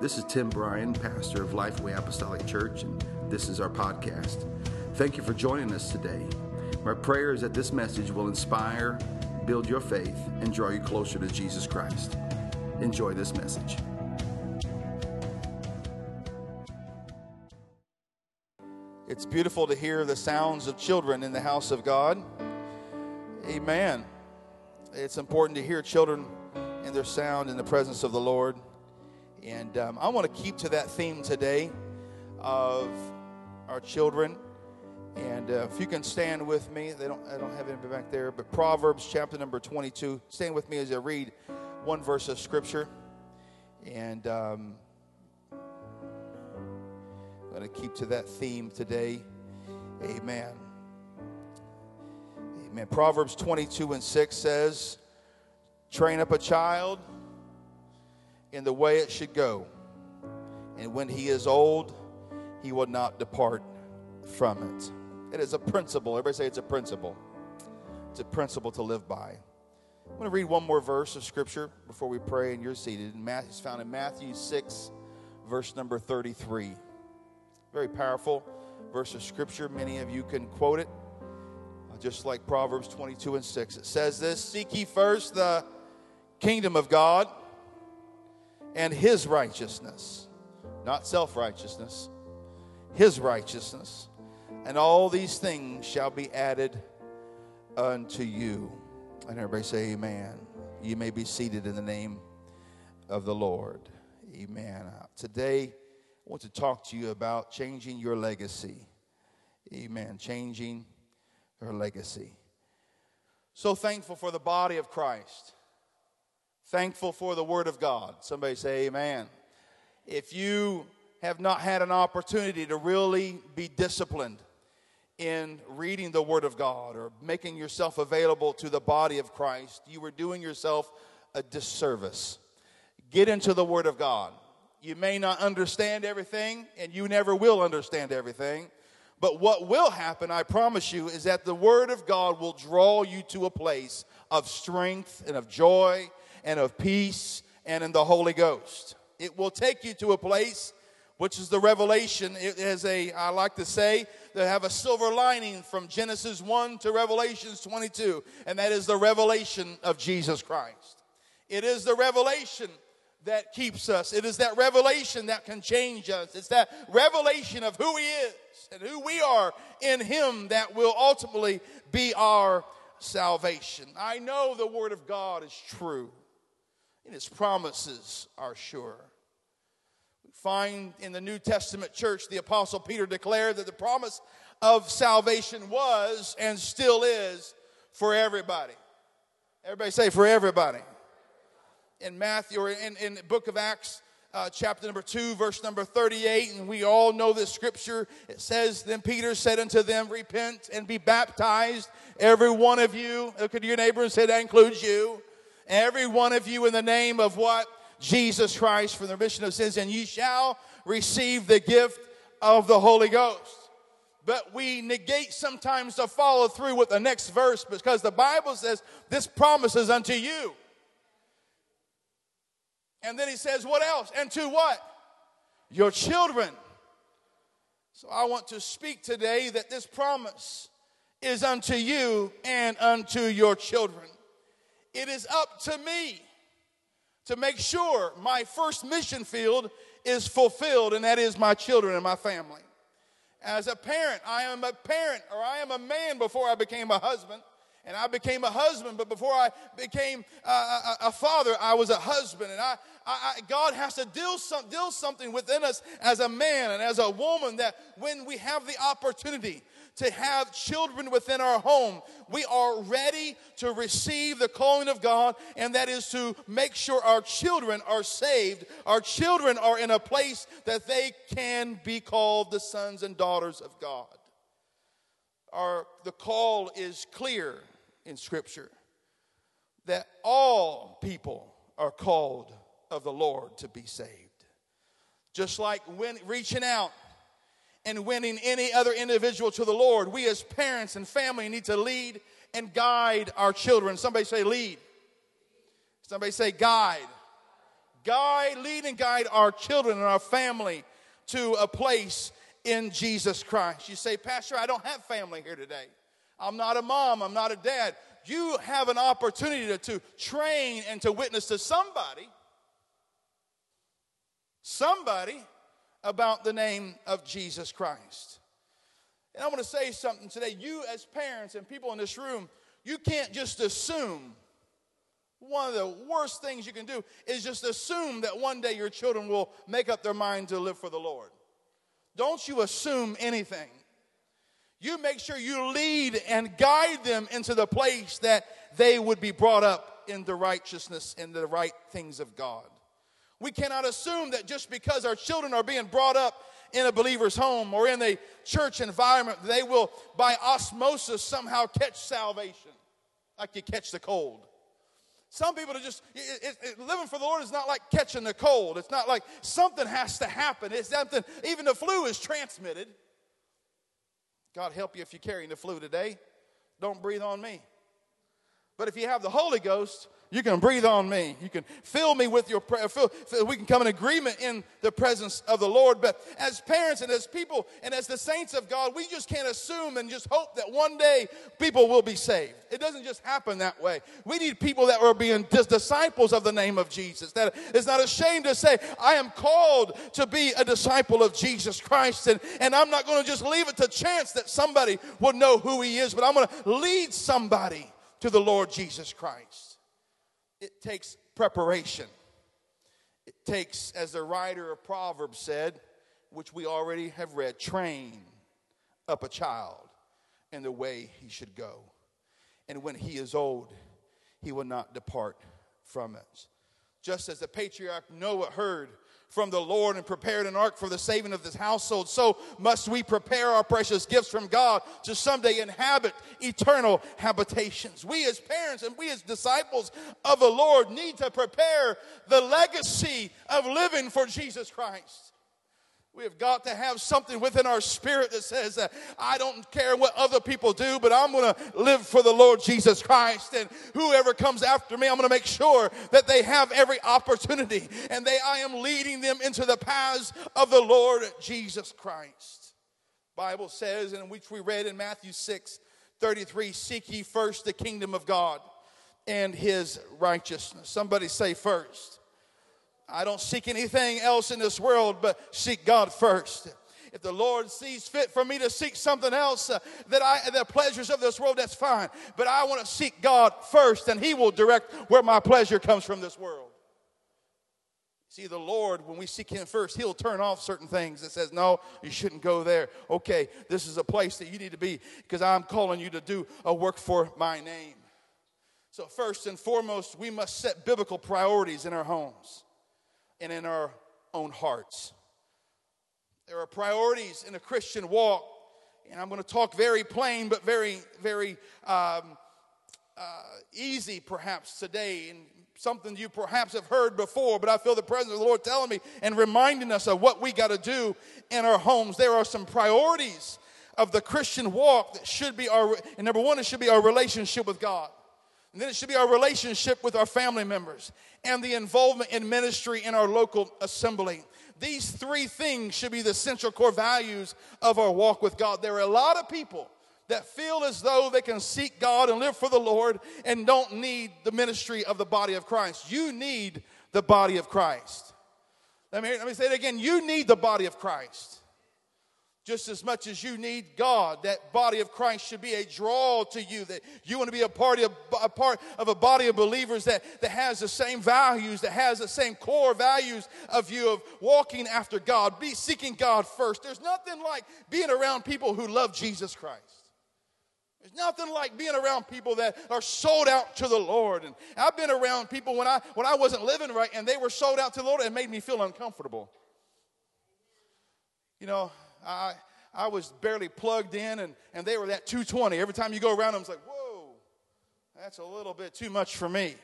This is Tim Bryan, pastor of Lifeway Apostolic Church, and this is our podcast. Thank you for joining us today. My prayer is that this message will inspire, build your faith, and draw you closer to Jesus Christ. Enjoy this message. It's beautiful to hear the sounds of children in the house of God. Amen. It's important to hear children and their sound in the presence of the Lord. And um, I want to keep to that theme today of our children. And uh, if you can stand with me, they don't, I don't have anybody back there, but Proverbs chapter number 22. Stand with me as I read one verse of scripture. And um, I'm going to keep to that theme today. Amen. Amen. Proverbs 22 and 6 says, Train up a child in the way it should go. And when he is old, he will not depart from it. It is a principle. Everybody say it's a principle. It's a principle to live by. I'm going to read one more verse of scripture before we pray, and you're seated. It's found in Matthew 6, verse number 33. Very powerful verse of scripture. Many of you can quote it, just like Proverbs 22 and 6. It says this Seek ye first the kingdom of God and his righteousness, not self righteousness, his righteousness, and all these things shall be added unto you. And everybody say, Amen. You may be seated in the name of the Lord. Amen. Uh, today, I want to talk to you about changing your legacy. Amen. Changing your legacy. So thankful for the body of Christ thankful for the Word of God. Somebody say, Amen. If you have not had an opportunity to really be disciplined in reading the Word of God or making yourself available to the body of Christ, you are doing yourself a disservice. Get into the Word of God. You may not understand everything, and you never will understand everything. But what will happen, I promise you, is that the Word of God will draw you to a place of strength and of joy and of peace and in the Holy Ghost. It will take you to a place which is the revelation. It has a, I like to say, they have a silver lining from Genesis 1 to Revelations 22, and that is the revelation of Jesus Christ. It is the revelation that keeps us. It is that revelation that can change us. It's that revelation of who He is and who we are in Him that will ultimately be our salvation. I know the Word of God is true and his promises are sure. We find in the New Testament church, the Apostle Peter declared that the promise of salvation was and still is for everybody. Everybody say, for everybody. In Matthew, or in, in the book of Acts, uh, chapter number 2, verse number 38, and we all know this scripture. It says, Then Peter said unto them, Repent and be baptized, every one of you. Look at your neighbor and say, That includes you every one of you in the name of what? Jesus Christ for the remission of sins, and ye shall receive the gift of the Holy Ghost. But we negate sometimes to follow through with the next verse because the Bible says this promises unto you. And then he says, What else? And to what? Your children. So I want to speak today that this promise is unto you and unto your children. It is up to me to make sure my first mission field is fulfilled, and that is my children and my family. As a parent, I am a parent or I am a man before I became a husband. And I became a husband, but before I became a, a, a father, I was a husband. And I, I, God has to deal, some, deal something within us as a man and as a woman that when we have the opportunity to have children within our home, we are ready to receive the calling of God, and that is to make sure our children are saved. Our children are in a place that they can be called the sons and daughters of God. Our, the call is clear in Scripture that all people are called of the Lord to be saved. Just like when reaching out and winning any other individual to the Lord, we as parents and family need to lead and guide our children. Somebody say, lead. Somebody say, guide. guide, lead, and guide our children and our family to a place in Jesus Christ. You say, Pastor, I don't have family here today. I'm not a mom, I'm not a dad. You have an opportunity to, to train and to witness to somebody, somebody about the name of Jesus Christ. And I want to say something today. You, as parents and people in this room, you can't just assume. One of the worst things you can do is just assume that one day your children will make up their mind to live for the Lord. Don't you assume anything. You make sure you lead and guide them into the place that they would be brought up in the righteousness and the right things of God. We cannot assume that just because our children are being brought up in a believer's home or in a church environment, they will, by osmosis, somehow catch salvation, like you catch the cold. Some people are just it, it, living for the Lord is not like catching the cold. It's not like something has to happen. It's something. Even the flu is transmitted. God help you if you're carrying the flu today. Don't breathe on me. But if you have the Holy Ghost, you can breathe on me. You can fill me with your prayer. We can come in agreement in the presence of the Lord. But as parents and as people and as the saints of God, we just can't assume and just hope that one day people will be saved. It doesn't just happen that way. We need people that are being disciples of the name of Jesus. That is not ashamed to say, I am called to be a disciple of Jesus Christ. And, and I'm not going to just leave it to chance that somebody will know who he is, but I'm going to lead somebody to the Lord Jesus Christ it takes preparation. It takes, as the writer of Proverbs said, which we already have read, train up a child in the way he should go. And when he is old, he will not depart from it. Just as the patriarch Noah heard from the Lord and prepared an ark for the saving of his household, so must we prepare our precious gifts from God to someday inhabit eternal habitations. We as parents and we as disciples of the Lord need to prepare the legacy of living for Jesus Christ. We have got to have something within our spirit that says, uh, I don't care what other people do, but I'm going to live for the Lord Jesus Christ. And whoever comes after me, I'm going to make sure that they have every opportunity and they, I am leading them into the paths of the Lord Jesus Christ. Bible says, and which we read in Matthew 6 33, seek ye first the kingdom of God and his righteousness. Somebody say first. I don't seek anything else in this world but seek God first. If the Lord sees fit for me to seek something else uh, that I the pleasures of this world, that's fine. But I want to seek God first, and He will direct where my pleasure comes from this world. See, the Lord, when we seek Him first, He'll turn off certain things that says, no, you shouldn't go there. Okay, this is a place that you need to be because I'm calling you to do a work for my name. So, first and foremost, we must set biblical priorities in our homes and in our own hearts. There are priorities in a Christian walk, and I'm going to talk very plain, but very, very um, uh, easy perhaps today, and something you perhaps have heard before, but I feel the presence of the Lord telling me and reminding us of what we got to do in our homes. There are some priorities of the Christian walk that should be our, and number one, it should be our relationship with God. And then it should be our relationship with our family members and the involvement in ministry in our local assembly. These three things should be the central core values of our walk with God. There are a lot of people that feel as though they can seek God and live for the Lord and don't need the ministry of the body of Christ. You need the body of Christ. Let me, let me say it again. You need the body of Christ just as much as you need God. That body of Christ should be a draw to you. That you want to be a part of a part of a body of believers that, that has the same values, that has the same core values of you of walking after God, be seeking God first. There's nothing like being around people who love Jesus Christ. There's nothing like being around people that are sold out to the Lord. And I've been around people when I when I wasn't living right and they were sold out to the Lord and made me feel uncomfortable. You know, I, I was barely plugged in, and, and they were that 220. Every time you go around them, it's like, whoa, that's a little bit too much for me.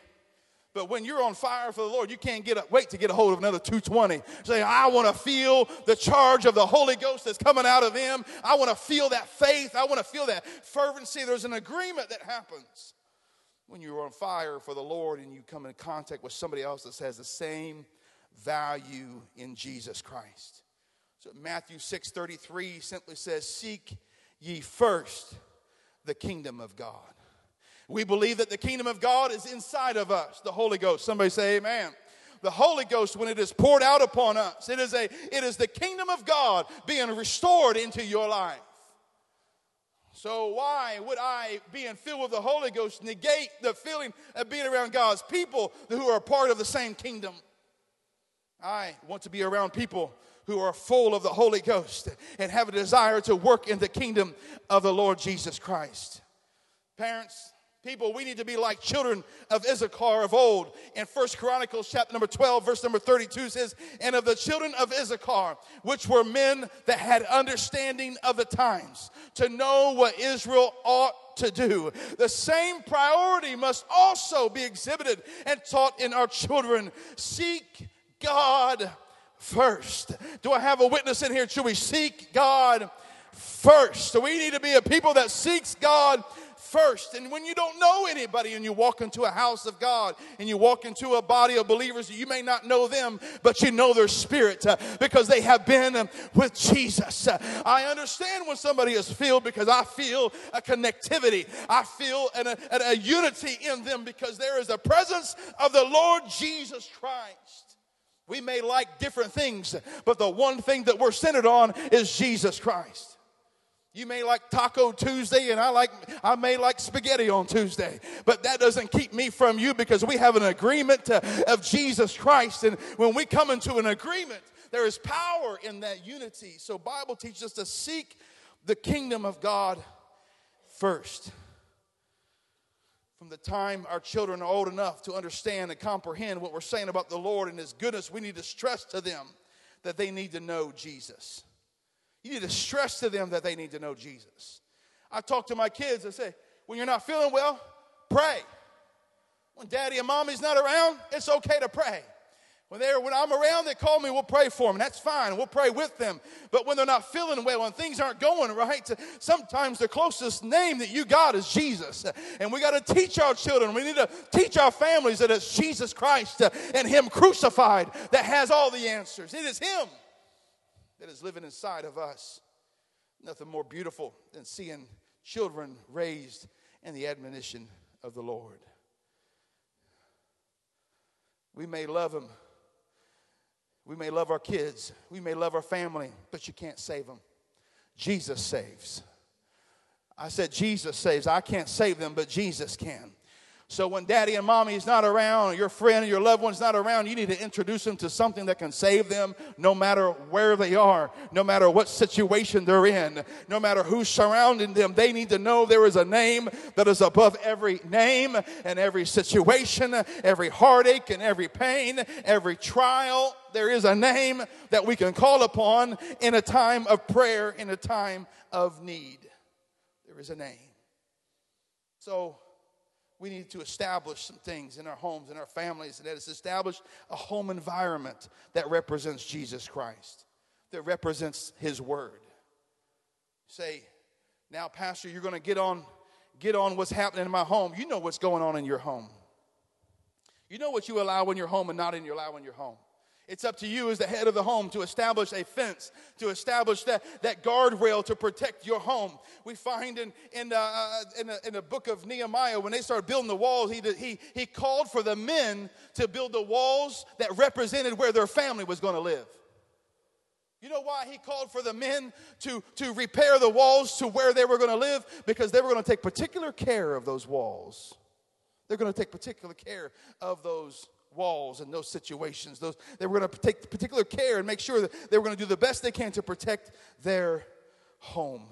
But when you're on fire for the Lord, you can't get a, wait to get a hold of another 220. Say, I want to feel the charge of the Holy Ghost that's coming out of them. I want to feel that faith. I want to feel that fervency. There's an agreement that happens when you're on fire for the Lord and you come in contact with somebody else that has the same value in Jesus Christ. So Matthew 6:33 simply says, "Seek ye first the kingdom of God." We believe that the kingdom of God is inside of us, the Holy Ghost. Somebody say amen. The Holy Ghost, when it is poured out upon us, it is, a, it is the kingdom of God being restored into your life. So, why would I, being filled with the Holy Ghost, negate the feeling of being around God's people who are part of the same kingdom? I want to be around people who are full of the Holy Ghost and have a desire to work in the kingdom of the Lord Jesus Christ. Parents, people, we need to be like children of Issachar of old. In First Chronicles chapter number 12, verse number 32 says, And of the children of Issachar, which were men that had understanding of the times, to know what Israel ought to do. The same priority must also be exhibited and taught in our children. Seek God first. Do I have a witness in here? Should we seek God first? So we need to be a people that seeks God first. And when you don't know anybody and you walk into a house of God and you walk into a body of believers, you may not know them, but you know their spirit uh, because they have been um, with Jesus. I understand when somebody is filled because I feel a connectivity, I feel an, a, a unity in them because there is a presence of the Lord Jesus Christ. We may like different things, but the one thing that we're centered on is Jesus Christ. You may like Taco Tuesday, and I like I may like spaghetti on Tuesday, but that doesn't keep me from you because we have an agreement to, of Jesus Christ, and when we come into an agreement, there is power in that unity. So, Bible teaches us to seek the kingdom of God first. From the time our children are old enough to understand and comprehend what we're saying about the Lord and His goodness, we need to stress to them that they need to know Jesus. You need to stress to them that they need to know Jesus. I talk to my kids, I say, when you're not feeling well, pray. When daddy and mommy's not around, it's okay to pray. When, they're, when I'm around, they call me, we'll pray for them. That's fine. We'll pray with them. But when they're not feeling well and things aren't going right, sometimes the closest name that you got is Jesus. And we got to teach our children, we need to teach our families that it's Jesus Christ and Him crucified that has all the answers. It is Him that is living inside of us. Nothing more beautiful than seeing children raised in the admonition of the Lord. We may love them. We may love our kids. We may love our family, but you can't save them. Jesus saves. I said, Jesus saves. I can't save them, but Jesus can. So when daddy and mommy is not around, your friend your loved one's not around, you need to introduce them to something that can save them no matter where they are, no matter what situation they're in, no matter who's surrounding them. They need to know there is a name that is above every name and every situation, every heartache and every pain, every trial. There is a name that we can call upon in a time of prayer, in a time of need. There is a name. So, we need to establish some things in our homes and our families and that is establish a home environment that represents Jesus Christ, that represents his word. Say, now, Pastor, you're going to get on get on what's happening in my home. You know what's going on in your home. You know what you allow in your home and not in your allow in your home. It's up to you as the head of the home to establish a fence, to establish that, that guardrail to protect your home. We find in, in, uh, uh in, the, in the book of Nehemiah, when they started building the walls, he, he, he called for the men to build the walls that represented where their family was going to live. You know why he called for the men to, to repair the walls to where they were going to live? Because they were going to take particular care of those walls. They're going to take particular care of those walls and those situations. Those, they were going to take particular care and make sure that they were going to do the best they can to protect their home.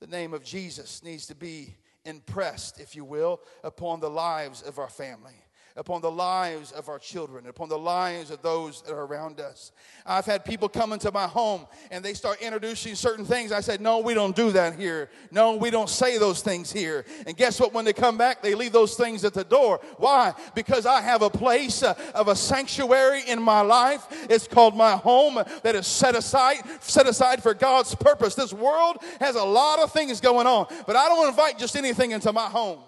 The name of Jesus needs to be impressed, if you will, upon the lives of our family upon the lives of our children, upon the lives of those that are around us. I've had people come into my home and they start introducing certain things. I said, No, we don't do that here. No, we don't say those things here. And guess what? When they come back, they leave those things at the door. Why? Because I have a place uh, of a sanctuary in my life. It's called my home that is set aside, set aside for God's purpose. This world has a lot of things going on, but I don't invite just anything into my home.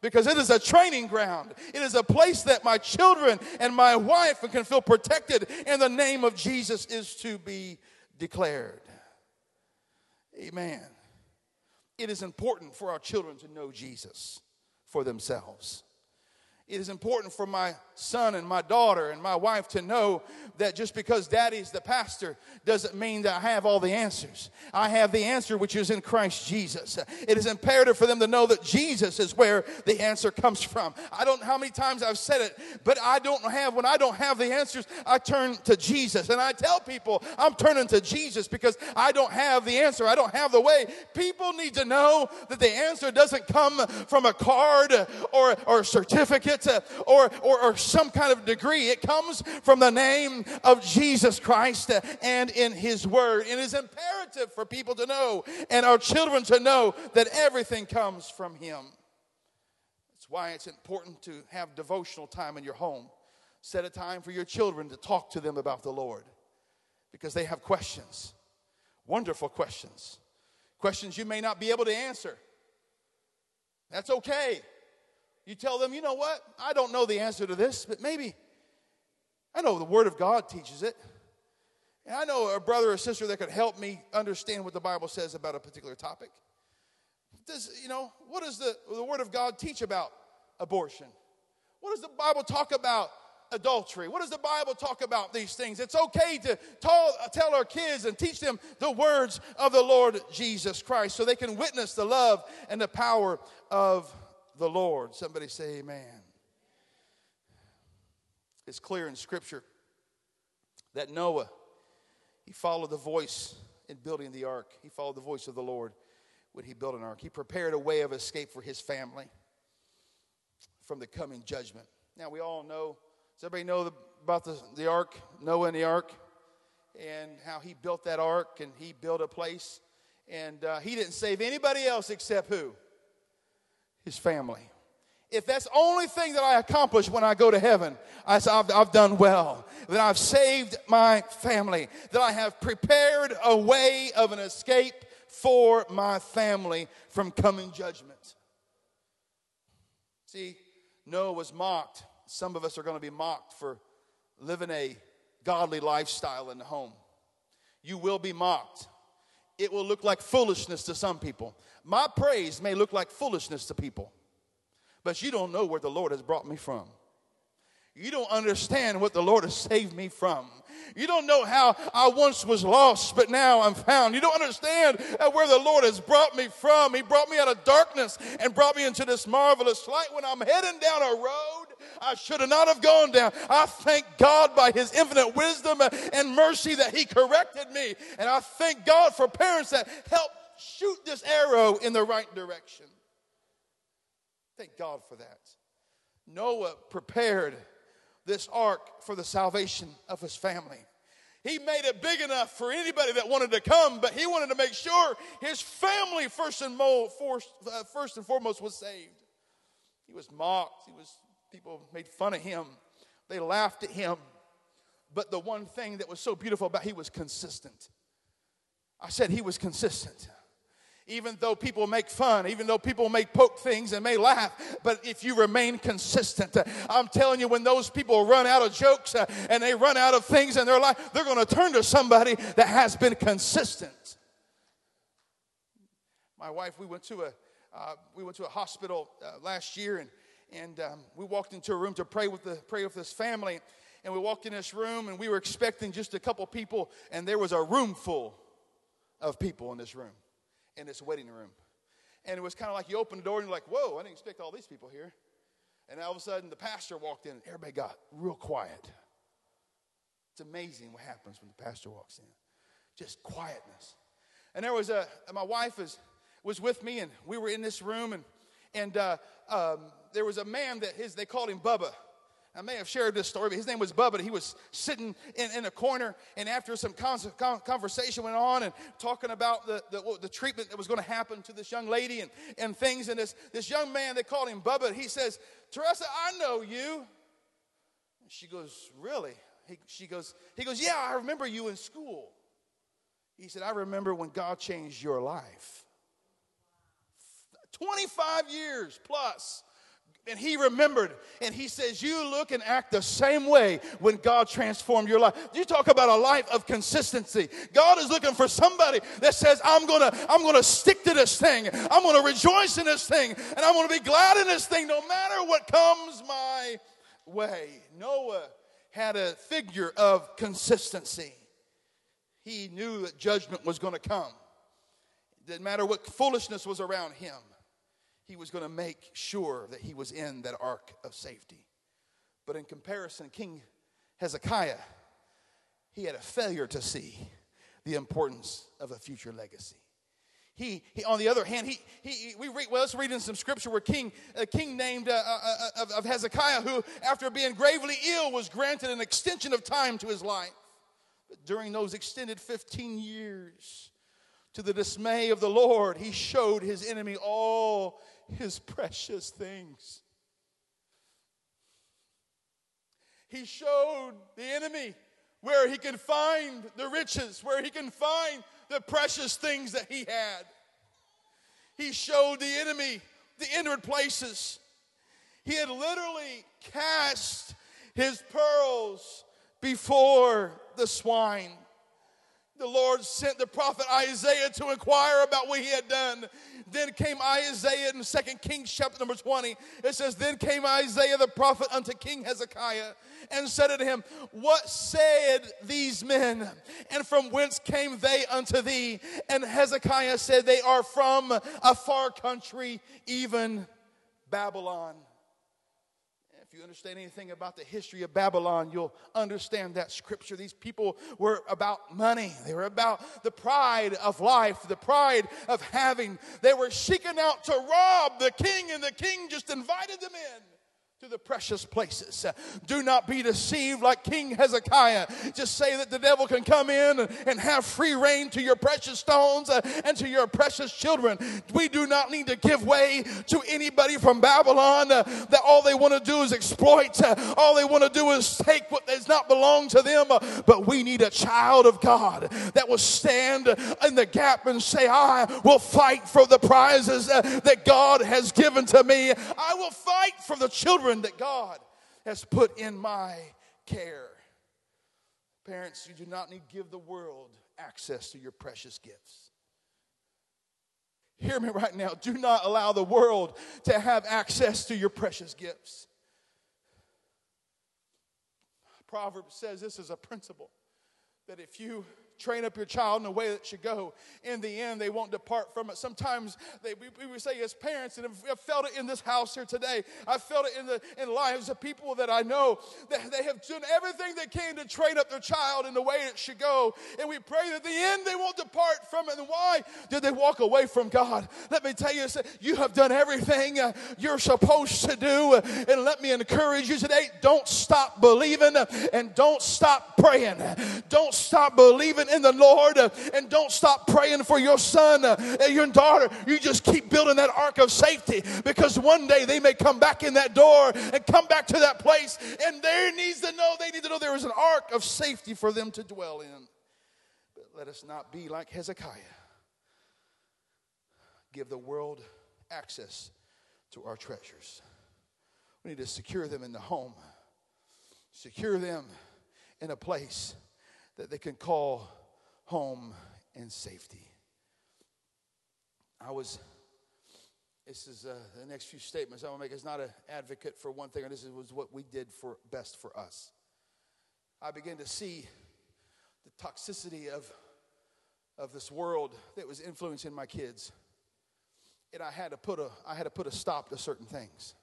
Because it is a training ground. It is a place that my children and my wife can feel protected and the name of Jesus is to be declared. Amen. It is important for our children to know Jesus for themselves. It is important for my son and my daughter and my wife to know that just because daddy's the pastor doesn't mean that I have all the answers. I have the answer which is in Christ Jesus. It is imperative for them to know that Jesus is where the answer comes from. I don't know how many times I've said it, but I don't have, when I don't have the answers, I turn to Jesus. And I tell people I'm turning to Jesus because I don't have the answer. I don't have the way. People need to know that the answer doesn't come from a card or, or a certificate or, or, or some kind of degree. It comes from the name of Jesus Christ and in His Word. It is imperative for people to know and our children to know that everything comes from Him. That's why it's important to have devotional time in your home. Set a time for your children to talk to them about the Lord because they have questions, wonderful questions, questions you may not be able to answer. That's okay. You tell them, you know what? I don't know the answer to this, but maybe I know the Word of God teaches it. And I know a brother or sister that could help me understand what the Bible says about a particular topic. Does, you know, what does the, the Word of God teach about abortion? What does the Bible talk about adultery? What does the Bible talk about these things? It's okay to tell, tell our kids and teach them the words of the Lord Jesus Christ so they can witness the love and the power of the Lord. Somebody say, Amen. It's clear in Scripture that Noah, he followed the voice in building the ark. He followed the voice of the Lord when he built an ark. He prepared a way of escape for his family from the coming judgment. Now, we all know, does everybody know the, about the, the ark, Noah and the ark, and how he built that ark and he built a place? And uh, he didn't save anybody else except who? His family. If that's the only thing that I accomplish when I go to heaven, I say, I've, I've done well. That I've saved my family. That I have prepared a way of an escape for my family from coming judgment. See, Noah was mocked. Some of us are going to be mocked for living a godly lifestyle in the home. You will be mocked. It will look like foolishness to some people. My praise may look like foolishness to people, but you don't know where the Lord has brought me from. You don't understand what the Lord has saved me from. You don't know how I once was lost, but now I'm found. You don't understand where the Lord has brought me from. He brought me out of darkness and brought me into this marvelous light. When I'm heading down a road I should have not have gone down, I thank God by His infinite wisdom and mercy that He corrected me. And I thank God for parents that help shoot this arrow in the right direction. Thank God for that. Noah prepared this ark for the salvation of his family. He made it big enough for anybody that wanted to come, but he wanted to make sure his family, first and, uh, first and foremost, was saved. He was mocked. He was, people made fun of him. They laughed at him. But the one thing that was so beautiful about he was consistent. I said he was consistent even though people make fun, even though people may poke things and may laugh, but if you remain consistent, I'm telling you, when those people run out of jokes uh, and they run out of things in their life, they're going to turn to somebody that has been consistent. My wife, we went to a uh, we went to a hospital uh, last year, and and um, we walked into a room to pray with the pray with this family, and we walked in this room, and we were expecting just a couple people, and there was a room full of people in this room in this wedding room. And it was kind of like you open the door and you're like, whoa, I didn't expect all these people here. And all of a sudden, the pastor walked in and everybody got real quiet. It's amazing what happens when the pastor walks in. Just quietness. And there was a, my wife was, was with me, and we were in this room, and, and uh, um, there was a man that his, they called him Bubba. I may have shared this story, but his name was Bubba. He was sitting in, in a corner, and after some con- con- conversation went on and talking about the, the, the treatment that was going to happen to this young lady and, and things, and this, this young man, they called him Bubba, he says, Teresa, I know you. She goes, Really? He, she goes, he goes, Yeah, I remember you in school. He said, I remember when God changed your life. 25 years plus And he remembered, and he says, You look and act the same way when God transformed your life. You talk about a life of consistency. God is looking for somebody that says, I'm gonna, I'm gonna stick to this thing, I'm gonna rejoice in this thing, and I'm gonna be glad in this thing no matter what comes my way. Noah had a figure of consistency. He knew that judgment was gonna come. Didn't matter what foolishness was around him he was going to make sure that he was in that ark of safety. But in comparison, King Hezekiah, he had a failure to see the importance of a future legacy. He, he on the other hand, he, he, we read, well, let's read in some scripture where King, a king named uh, uh, uh, of, of Hezekiah, who after being gravely ill was granted an extension of time to his life. But during those extended 15 years, to the dismay of the Lord, he showed his enemy all his precious things. He showed the enemy where he can find the riches, where he can find the precious things that he had. He showed the enemy the inward places. He had literally cast his pearls before the swine the Lord sent the prophet Isaiah to inquire about what he had done. Then came Isaiah in 2 Kings chapter number 20. It says, Then came Isaiah the prophet unto King Hezekiah and said unto him, What said these men? And from whence came they unto thee? And Hezekiah said, They are from a far country, even Babylon you understand anything about the history of Babylon, you'll understand that scripture. These people were about money, they were about the pride of life, the pride of having. They were seeking out to rob the king, and the king just invited them in to the precious places. Do not be deceived like King Hezekiah. Just say that the devil can come in and have free rein to your precious stones uh, and to your precious children. We do not need to give way to anybody from Babylon uh, that all they want to do is exploit. Uh, all they want to do is take what does not belong to them. But we need a child of God that will stand in the gap and say, I will fight for the prizes that God has given to me. I will fight for the children children that God has put in my care. Parents, you do not need to give the world access to your precious gifts. Hear me right now. Do not allow the world to have access to your precious gifts. Proverbs says this is a principle that if you train up your child in the way that should go. In the end, they won't depart from it. Sometimes they, we, we say as parents, and I've felt it in this house here today. I've felt it in the in lives of people that I know that they have done everything they can to train up their child in the way it should go. And we pray that the end they won't depart from it. And why did they walk away from God? Let me tell you, you have done everything uh, you're supposed to do. And let me encourage you today, don't stop believing and don't stop praying. Don't stop believing in the Lord uh, and don't stop praying for your son uh, and your daughter. You just keep building that ark of safety because one day they may come back in that door and come back to that place and there needs to know, they need to know there is an ark of safety for them to dwell in. But let us not be like Hezekiah. Give the world access to our treasures. We need to secure them in the home, secure them in a place that they can call home in safety. I was, this is uh, the next few statements I want to make. Is not an advocate for one thing, and this was what we did for best for us. I began to see the toxicity of, of this world that was influencing my kids. And I had to put a I had to put a stop to certain things.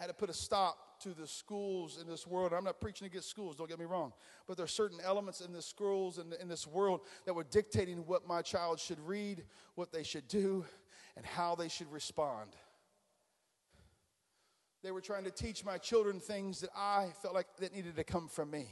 I had to put a stop to the schools in this world. I'm not preaching against schools, don't get me wrong. But there are certain elements in the schools and in this world that were dictating what my child should read, what they should do, and how they should respond. They were trying to teach my children things that I felt like that needed to come from me.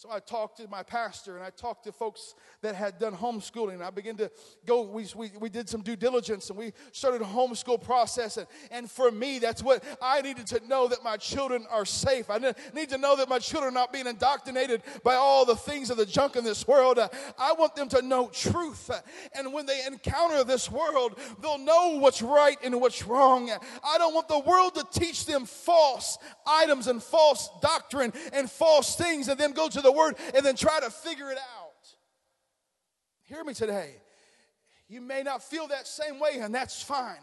So I talked to my pastor and I talked to folks that had done homeschooling. I began to go, we, we, we did some due diligence and we started a homeschool process. And, and for me, that's what I needed to know that my children are safe. I need to know that my children are not being indoctrinated by all the things of the junk in this world. Uh, I want them to know truth. And when they encounter this world, they'll know what's right and what's wrong. I don't want the world to teach them false items and false doctrine and false things and then go to the the word and then try to figure it out. Hear me today. You may not feel that same way, and that's fine.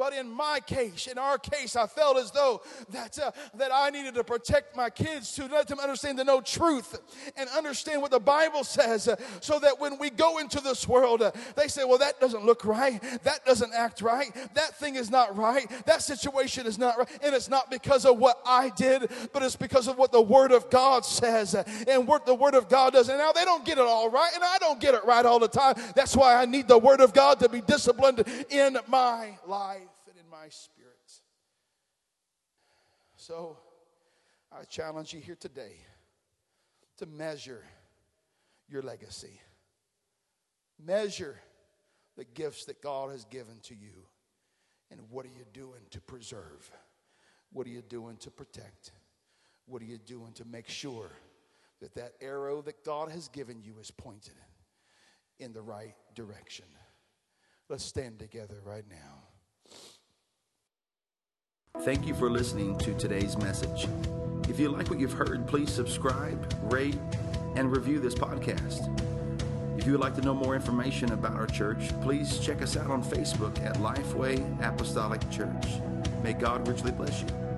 But in my case, in our case, I felt as though that, uh, that I needed to protect my kids to let them understand to know truth and understand what the Bible says uh, so that when we go into this world, uh, they say, well, that doesn't look right. That doesn't act right. That thing is not right. That situation is not right. And it's not because of what I did, but it's because of what the Word of God says uh, and what the Word of God does. And now they don't get it all right, and I don't get it right all the time. That's why I need the Word of God to be disciplined in my life my spirit. So I challenge you here today to measure your legacy. Measure the gifts that God has given to you. And what are you doing to preserve? What are you doing to protect? What are you doing to make sure that that arrow that God has given you is pointed in the right direction? Let's stand together right now. Thank you for listening to today's message. If you like what you've heard, please subscribe, rate, and review this podcast. If you would like to know more information about our church, please check us out on Facebook at Lifeway Apostolic Church. May God richly bless you.